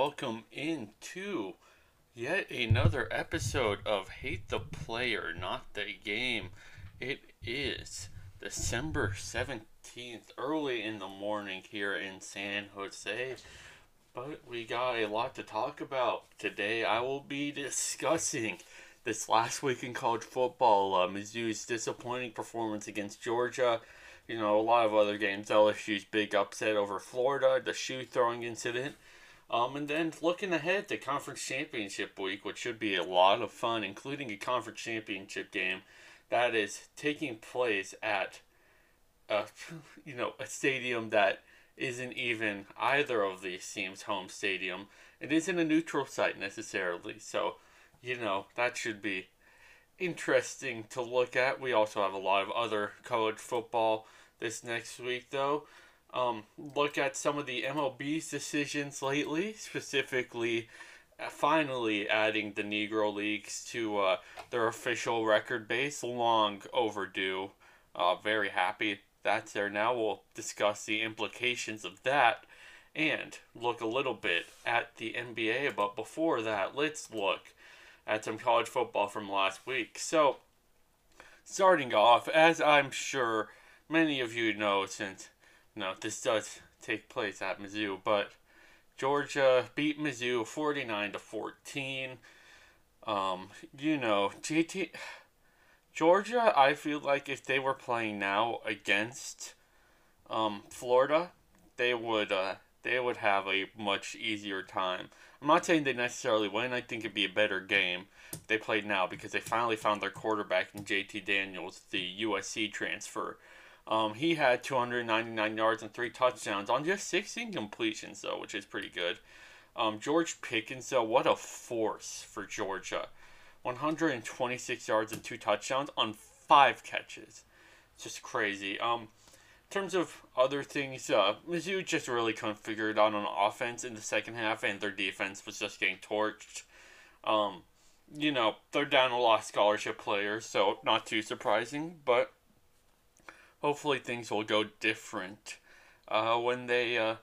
welcome into yet another episode of Hate the Player, Not the Game. It is December 17th, early in the morning here in San Jose. But we got a lot to talk about. Today I will be discussing this last week in college football, uh, Mizzou's disappointing performance against Georgia you know, a lot of other games. LSU's big upset over Florida, the shoe throwing incident. Um, and then looking ahead to conference championship week, which should be a lot of fun, including a conference championship game that is taking place at, a, you know, a stadium that isn't even either of these teams' home stadium. It isn't a neutral site necessarily, so you know that should be interesting to look at. We also have a lot of other college football this next week, though. Um, look at some of the MLB's decisions lately, specifically, uh, finally adding the Negro Leagues to uh, their official record base. Long overdue. Uh, very happy that's there now. We'll discuss the implications of that and look a little bit at the NBA. But before that, let's look at some college football from last week. So, starting off, as I'm sure many of you know, since know this does take place at Mizzou, but Georgia beat Mizzou 49 to 14. Um, you know, JT Georgia, I feel like if they were playing now against um, Florida, they would uh, they would have a much easier time. I'm not saying they necessarily win. I think it'd be a better game if they played now because they finally found their quarterback in JT Daniels, the USC transfer. Um, he had 299 yards and three touchdowns on just 16 completions, though, which is pretty good. Um, George Pickens, though, what a force for Georgia. 126 yards and two touchdowns on five catches. It's Just crazy. Um, in terms of other things, uh, Mizzou just really couldn't figure it out on offense in the second half, and their defense was just getting torched. Um, you know, they're down a lot of scholarship players, so not too surprising, but hopefully things will go different uh, when they uh,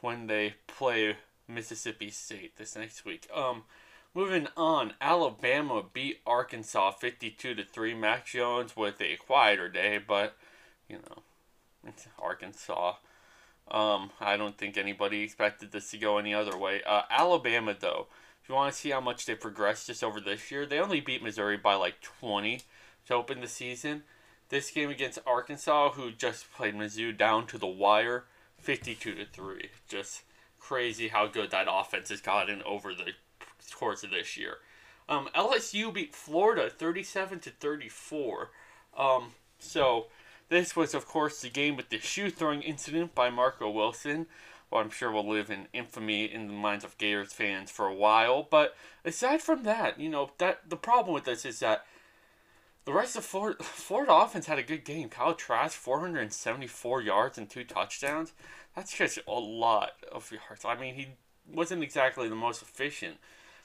when they play Mississippi State this next week. Um, moving on, Alabama beat Arkansas fifty-two to three. Mac Jones with a quieter day, but you know, it's Arkansas. Um, I don't think anybody expected this to go any other way. Uh, Alabama, though, if you want to see how much they progressed just over this year, they only beat Missouri by like 20 to open the season. This game against Arkansas, who just played Mizzou down to the wire, 52 to 3. Just crazy how good that offense has gotten over the course of this year. Um, LSU beat Florida 37 to 34. Um, so this was, of course, the game with the shoe throwing incident by Marco Wilson. Well, I'm sure will live in infamy in the minds of Gators fans for a while. But aside from that, you know that the problem with this is that the rest of Florida, Florida offense had a good game. Kyle Trask, 474 yards and two touchdowns. That's just a lot of yards. I mean, he wasn't exactly the most efficient,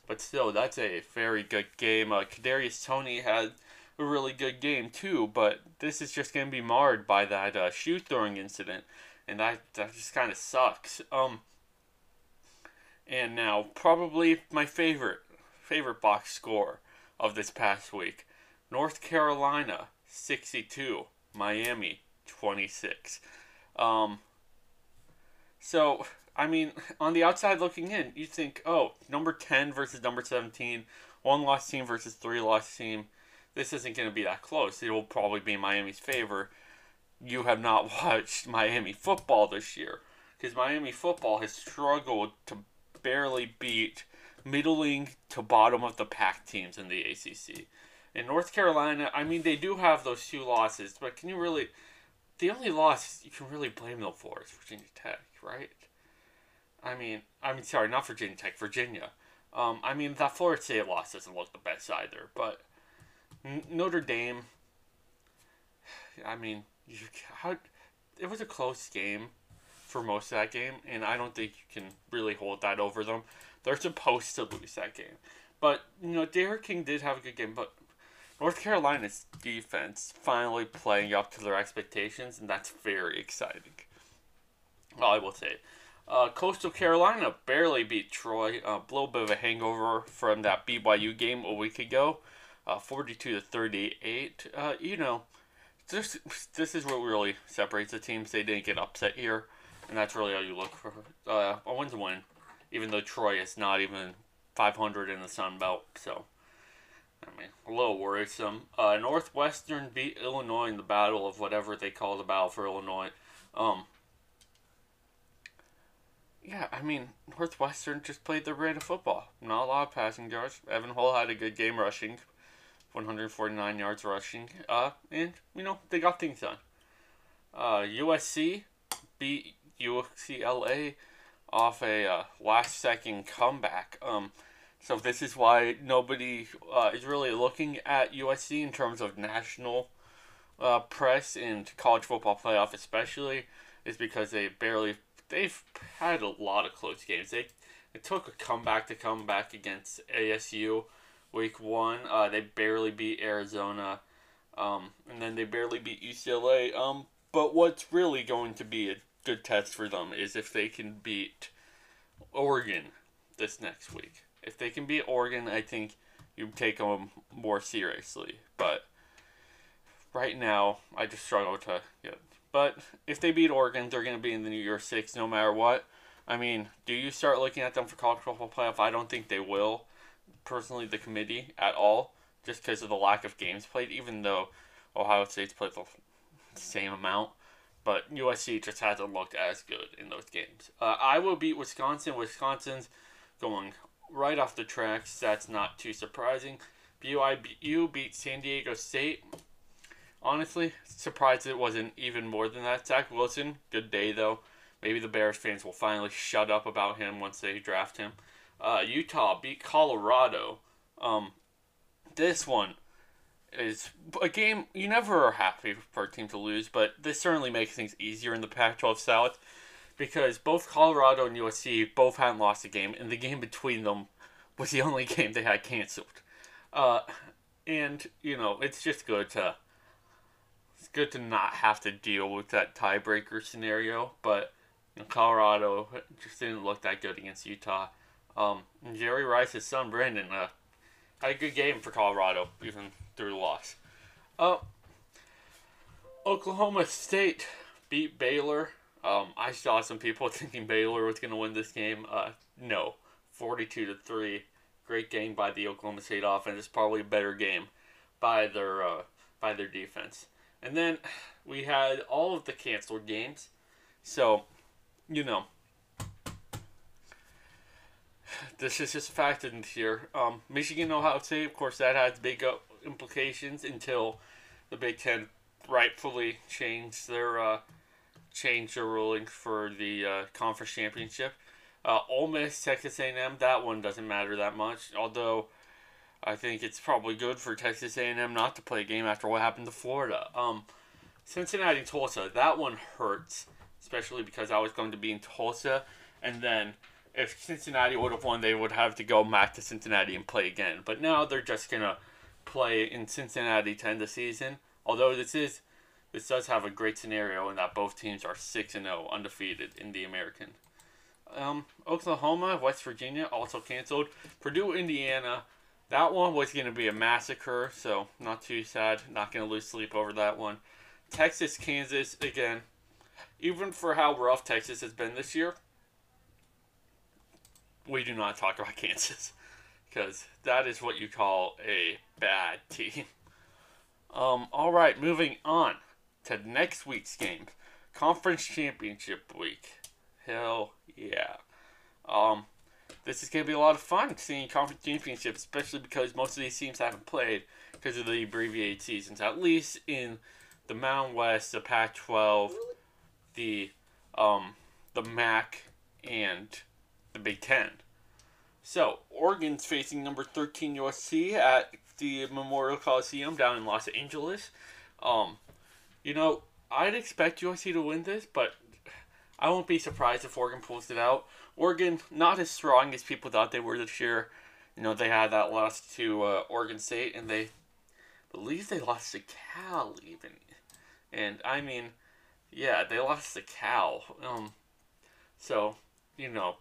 but still, that's a very good game. Uh, Kadarius Toney had a really good game too, but this is just going to be marred by that uh, shoe throwing incident, and that that just kind of sucks. Um, and now probably my favorite favorite box score of this past week. North Carolina 62, Miami 26. Um, so, I mean, on the outside looking in, you think, oh, number 10 versus number 17, one loss team versus three loss team. This isn't going to be that close. It will probably be Miami's favor. You have not watched Miami football this year because Miami football has struggled to barely beat middling to bottom of the pack teams in the ACC. In North Carolina, I mean, they do have those two losses, but can you really. The only loss you can really blame them for is Virginia Tech, right? I mean, I mean, sorry, not Virginia Tech, Virginia. Um, I mean, that Florida State loss doesn't look the best either, but Notre Dame. I mean, you, how it was a close game for most of that game, and I don't think you can really hold that over them. They're supposed to lose that game, but you know, D'Eriq King did have a good game, but North Carolina's defense finally playing up to their expectations, and that's very exciting. Well, I will say. Uh, Coastal Carolina barely beat Troy. A little bit of a hangover from that BYU game a week ago, uh, 42 to 38. Uh, you know, this this is what really separates the teams. They didn't get upset here, and that's really all you look for. Uh, a win's a win, even though Troy is not even 500 in the Sun Belt. So, I mean, a little worrisome. Uh, Northwestern beat Illinois in the battle of whatever they call the battle for Illinois. Um, yeah, I mean, Northwestern just played their brand of football. Not a lot of passing yards. Evan Hull had a good game rushing, 149 yards rushing. Uh, and, you know, they got things done. Uh, USC beat UCLA off a uh, last second comeback. Um, so this is why nobody uh, is really looking at USC in terms of national uh, press and college football playoff, especially, is because they barely they've had a lot of close games. They it took a comeback to come back against ASU week one. Uh, they barely beat Arizona, um, and then they barely beat UCLA. Um, but what's really going to be a good test for them is if they can beat Oregon this next week. If they can beat Oregon, I think you take them more seriously. But right now, I just struggle to get but if they beat Oregon, they're going to be in the New Year Six no matter what. I mean, do you start looking at them for college football playoff? I don't think they will. Personally, the committee at all, just because of the lack of games played. Even though Ohio State's played the same amount, but USC just hasn't looked as good in those games. Uh, Iowa beat Wisconsin. Wisconsin's going right off the tracks. That's not too surprising. BYU beat San Diego State honestly, surprised it wasn't even more than that. Zach Wilson, good day though. Maybe the Bears fans will finally shut up about him once they draft him. Uh, Utah beat Colorado. Um, this one is a game you never are happy for a team to lose, but this certainly makes things easier in the Pac-12 South because both Colorado and USC both hadn't lost a game, and the game between them was the only game they had canceled. Uh, and you know it's just good to it's good to not have to deal with that tiebreaker scenario, but you know, Colorado just didn't look that good against Utah. Um, Jerry Rice's son Brenden uh, had a good game for Colorado, even through the loss. Uh, Oklahoma State beat Baylor. Um, I saw some people thinking Baylor was going to win this game. Uh, no, forty-two to three. Great game by the Oklahoma State offense. It's probably a better game by their uh, by their defense. And then we had all of the canceled games. So, you know, this is just factored into here. Um, Michigan, Ohio State, of course, that has big uh, implications until the Big Ten rightfully changed their uh, changed their ruling for the uh, conference championship. Uh, Ole Miss, Texas A&M, that one doesn't matter that much. Although I think it's probably good for Texas A&M not to play a game after what happened to Florida. Um, Cincinnati Tulsa, that one hurts, especially because I was going to be in Tulsa, and then if Cincinnati would have won, they would have to go back to Cincinnati and play again. But now they're just gonna play in Cincinnati to end the season. Although this is this does have a great scenario in that both teams are six and zero, oh, undefeated in the American. Um, Oklahoma, West Virginia also canceled. Purdue, Indiana that one was going to be a massacre, so not too sad. Not going to lose sleep over that one. Texas, Kansas, again, even for how rough Texas has been this year, we do not talk about Kansas because that is what you call a bad team. Um, all right, moving on to next week's games. Conference Championship Week. Hell yeah. Um, this is going to be a lot of fun seeing conference championships, especially because most of these teams haven't played because of the abbreviated seasons. At least in the Mountain West, the Pac-12, the um, the MAC, and the Big Ten. So Oregon's facing number thirteen USC at the Memorial Coliseum down in Los Angeles. Um, you know, I'd expect USC to win this, but I won't be surprised if Oregon pulls it out. Oregon not as strong as people thought they were this year. You know, they had that loss to uh, Oregon State, and they believe they lost to Cal even. And I mean, yeah, they lost to Cal. Um, so you know,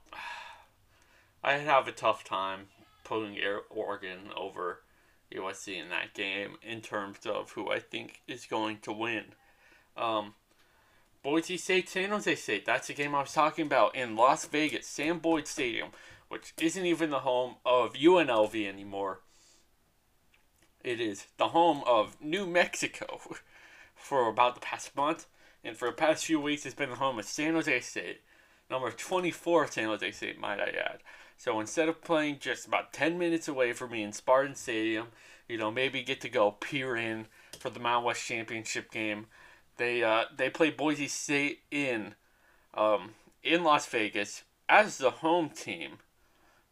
I have a tough time putting Oregon over USC in that game in terms of who I think is going to win. Um, Boise State, San Jose State. That's the game I was talking about in Las Vegas, Sam Boyd Stadium, which isn't even the home of UNLV anymore. It is the home of New Mexico for about the past month, and for the past few weeks, it's been the home of San Jose State, number 24 San Jose State, might I add. So instead of playing just about 10 minutes away from me in Spartan Stadium, you know, maybe get to go peer in for the Mountain West Championship game they uh, they play Boise State in um, in Las Vegas as the home team,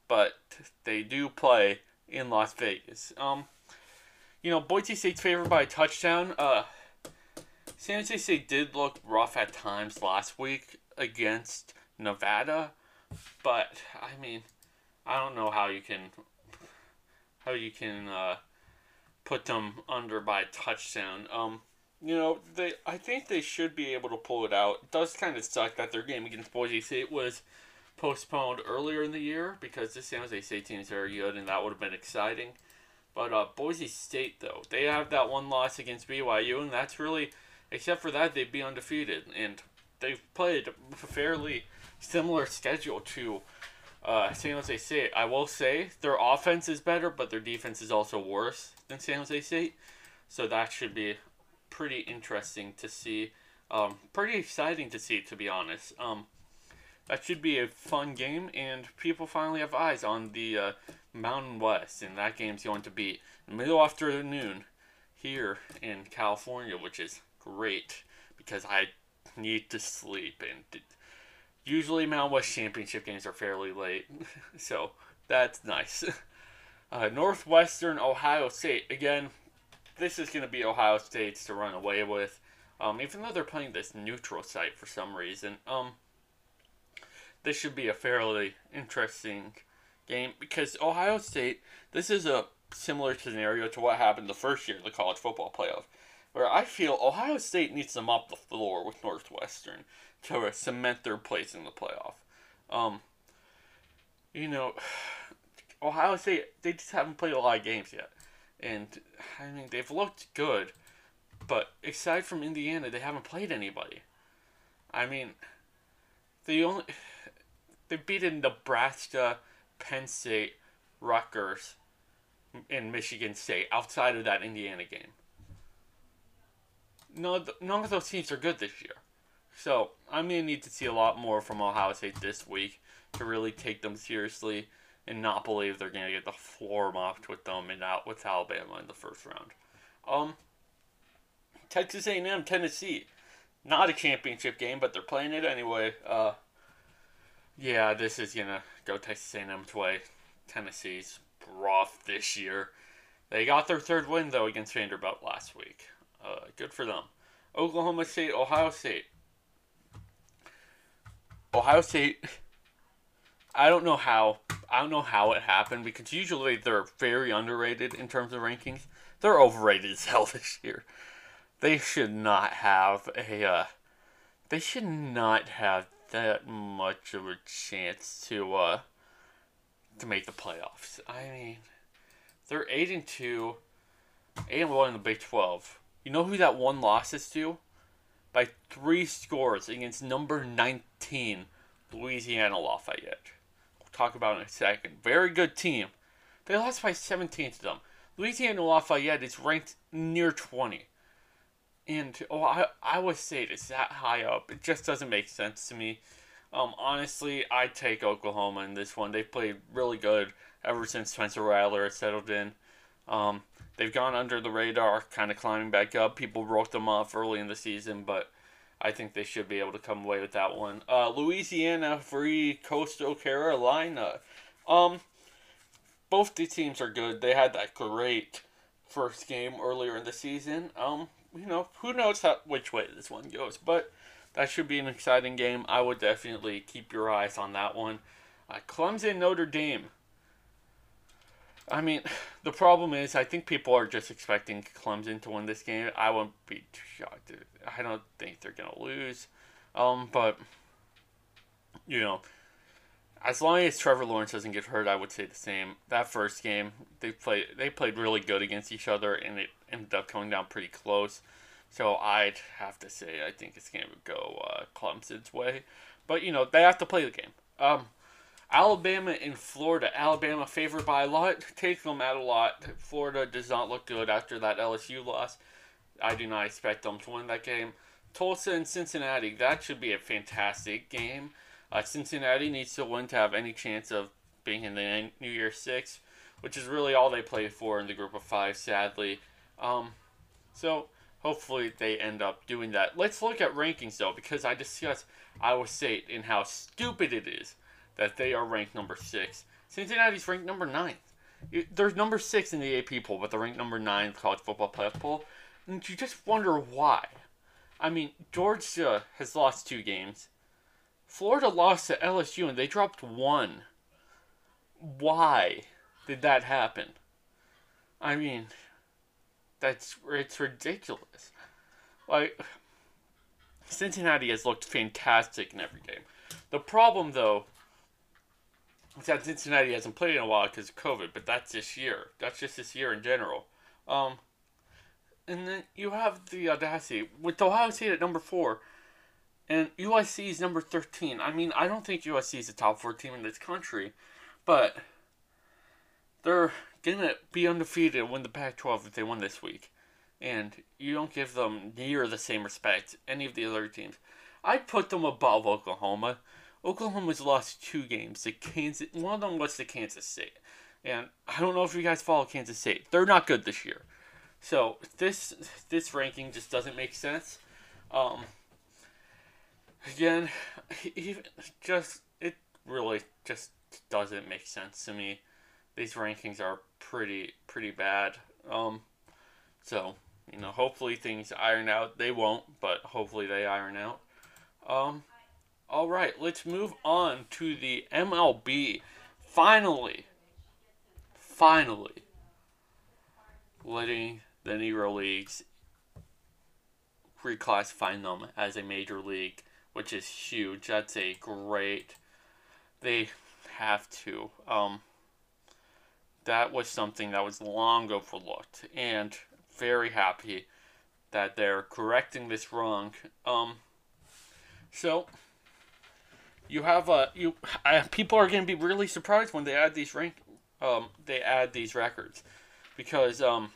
but they do play in Las Vegas. Um, you know, Boise State's favored by a touchdown. Uh, San Jose State did look rough at times last week against Nevada, but I mean, I don't know how you can how you can uh, put them under by touchdown. Um, you know, they I think they should be able to pull it out. It does kind of suck that their game against Boise State was postponed earlier in the year because the San Jose State team is very good and that would have been exciting. But uh, Boise State, though, they have that one loss against BYU, and that's really, except for that, they'd be undefeated. And they've played fairly similar schedule to uh, San Jose State. I will say their offense is better, but their defense is also worse than San Jose State. So that should be pretty interesting to see. Um, pretty exciting to see, to be honest. Um, that should be a fun game, and people finally have eyes on the uh, Mountain West, and that game's going to be middle afternoon here in California, which is great because I need to sleep, and usually Mountain West Championship games are fairly late, so that's nice. Uh, Northwestern Ohio State again this is going to be Ohio State's to run away with. Um, even though they're playing this neutral site for some reason, um, this should be a fairly interesting game because Ohio State. This is a similar scenario to what happened the first year of the college football playoff, where I feel Ohio State needs to mop the floor with Northwestern to cement their place in the playoff. Um, you know, Ohio State they just haven't played a lot of games yet and I mean they've looked good, but aside from Indiana, they haven't played anybody. I mean, the only they've beaten Nebraska, Penn State, Rutgers, and Michigan State outside of that Indiana game. No, none of those teams are good this year. So I'm gonna need to see a lot more from Ohio State this week to really take them seriously and not believe they're to get the floor mopped with them and out with Alabama in the first round. Um, Texas A&M, Tennessee, not a championship game, but they're playing it anyway. Uh, yeah, this is gonna go Texas A&M's way. Tennessee's rough this year. They got their third win though against Vanderbilt last week. Uh, good for them. Oklahoma State, Iowa State. Iowa State. I don't know how I don't know how it happened because usually they're very underrated in terms of rankings. They're overrated as hell this year. They should not have a. Uh, they should not have that much of a chance to uh, to make the playoffs. I mean, they're eight and two, eight and one in the Big Twelve. You know who that one loss is to? By three scores against number nineteen, Louisiana Lafayette We'll talk about in a second. Very good team. They lost by 17 to them. Louisiana Lafayette is ranked near 20. And oh, I, Iowa State is that high up. It just doesn't make sense to me. Um, honestly, I'd take Oklahoma in this one. They've played really good ever since Spencer Rattler settled in. Um, they've gone under the radar, kind of climbing back up. People wrote them off early in the season, but I think they should be able to come away with that one. Uh, Louisiana free Coastal Carolina. Um, both the teams are good. They had that great first game earlier in the season. Um, you know, who knows how which way this one goes, but that should be an exciting game. I would definitely keep your eyes on that one. Uh, Clemson Notre Dame. I mean, the problem is, I think people are just expecting Clemson to win this game. I wouldn't be too shocked. I don't think they're gonna lose, um, but you know, as long as Trevor Lawrence doesn't get hurt, I would say the same. That first game, they played they played really good against each other, and it ended up coming down pretty close. So I'd have to say I think it's gonna go uh, Clemson's way, but you know they have to play the game. Um, Alabama and Florida. Alabama favored by a lot. Take them at a lot. Florida does not look good after that LSU loss. I do not expect them to win that game. Tulsa and Cincinnati. That should be a fantastic game. Uh, Cincinnati needs to win to have any chance of being in the New Year Six, which is really all they play for in the group of five, sadly. Um, so hopefully they end up doing that. Let's look at rankings though, because I discussed Iowa State and how stupid it is that they are ranked number six. Cincinnati's ranked number nine. They're number six in the AP poll, but they're ranked number nine in the college football playoff poll. And you just wonder why. I mean, Georgia has lost two games. Florida lost to LSU and they dropped one. Why did that happen? I mean, that's it's ridiculous. Like Cincinnati has looked fantastic in every game. The problem though that Cincinnati hasn't played in a while because of COVID, but that's this year. That's just this year in general. Um, and then you have the audacity with Ohio State at number four and USC is number 13. I mean, I don't think USC is a top four team in this country, but they're to be undefeated and win the Pac 12 if they win this week. And you don't give them near the same respect any of the other teams. I'd put them above Oklahoma. Oklahoma's lost two games to Kansas. One of them was to Kansas State. And I don't know if you guys follow Kansas State. They're not good this year. So this this ranking just doesn't make sense. Um, again, even just it really just doesn't make sense to me. These rankings are pretty pretty bad. Um, so you know, hopefully things iron out. They won't, but hopefully they iron out. Um, all right, let's move on to the MLB. Finally, finally, letting the Negro Leagues reclassifying them as a major league which is huge. That's a great. They have to. Um, that was something that was long overlooked, and very happy that they're correcting this wrong. Um, so you have a you uh, people are going to be really surprised when they add these rank um they add these records because um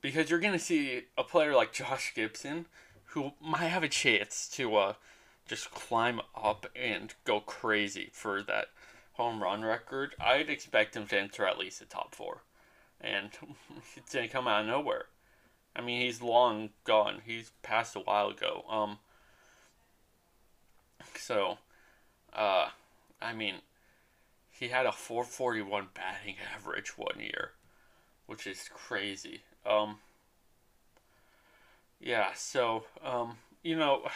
because you're going to see a player like Josh Gibson who might have a chance to uh, just climb up and go crazy for that home run record, I'd expect him to enter at least the top four. And it's going to come out of nowhere. I mean, he's long gone. He's passed a while ago. Um, so, uh, I mean, he had a 441 batting average one year, which is crazy. Um, yeah, so, um, you know,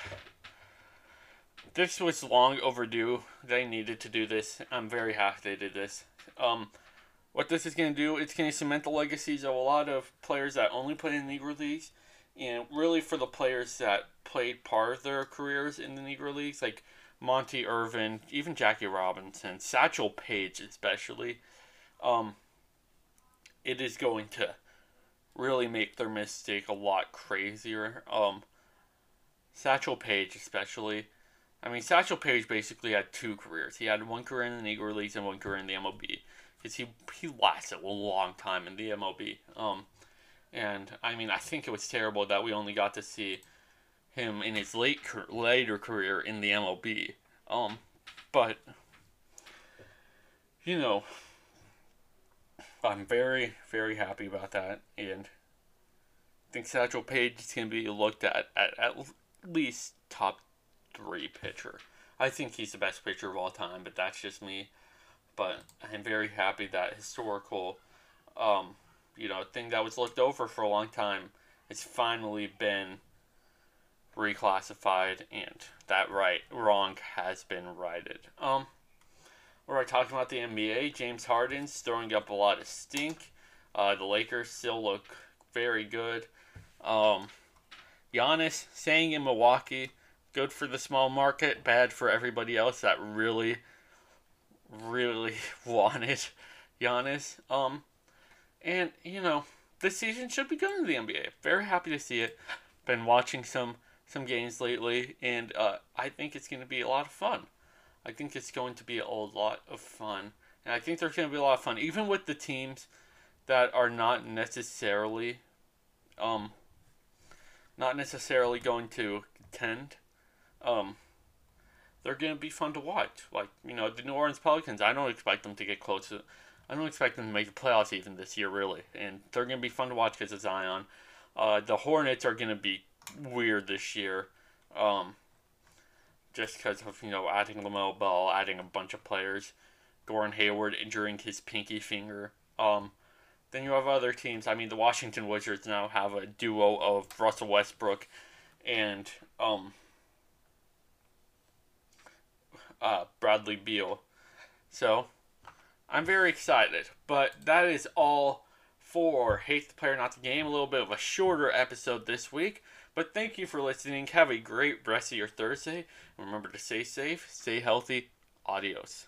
this was long overdue. They needed to do this. I'm very happy they did this. Um, what this is going to do, it's going to cement the legacies of a lot of players that only play in Negro Leagues. And really for the players that played part of their careers in the Negro Leagues, like Monte Irvin, even Jackie Robinson, Satchel Paige especially, um, it is going to really make their mistake a lot crazier. Um, Satchel Paige, especially. I mean, Satchel Paige basically had two careers. He had one career in the Negro Leagues and one career in the MLB. Because he, he lasted a long time in the MLB. Um, and, I mean, I think it was terrible that we only got to see him in his late later career in the MLB. Um, but, you know, I'm very, very happy about that, and I think Satchel Paige is going to be looked at, at at least top three pitcher. I think he's the best pitcher of all time, but that's just me. But I'm very happy that historical, um, you know, a thing that was looked over for a long time has finally been reclassified, and that right wrong has been righted. Um. We're talking about the NBA. James Harden's throwing up a lot of stink. Uh, the Lakers still look very good. Um, Giannis staying in Milwaukee, Good for the small market, bad for everybody else that really, really wanted Giannis. Um, and you know, this season should be good in the NBA. Very happy to see it. Been watching some some games lately, and uh, I think it's going to be a lot of fun. I think it's going to be a lot of fun, and I think there's going to be a lot of fun, even with the teams that are not necessarily, um, not necessarily going to contend. Um, they're going to be fun to watch. Like you know, the New Orleans Pelicans. I don't expect them to get close to I don't expect them to make the playoffs even this year, really. And they're going to be fun to watch because of Zion. Uh, the Hornets are going to be weird this year. Um, just because of, you know, adding LaMelo Ball, adding a bunch of players. Gordon Hayward injuring his pinky finger. Um, then you have other teams. I mean, the Washington Wizards now have a duo of Russell Westbrook and um, uh, Bradley Beal. So I'm very excited. But that is all for Hate the Player Not the Game. A little bit of a shorter episode this week. But thank you for listening. Have a great rest of your Thursday. Remember to stay safe, stay healthy. Adios.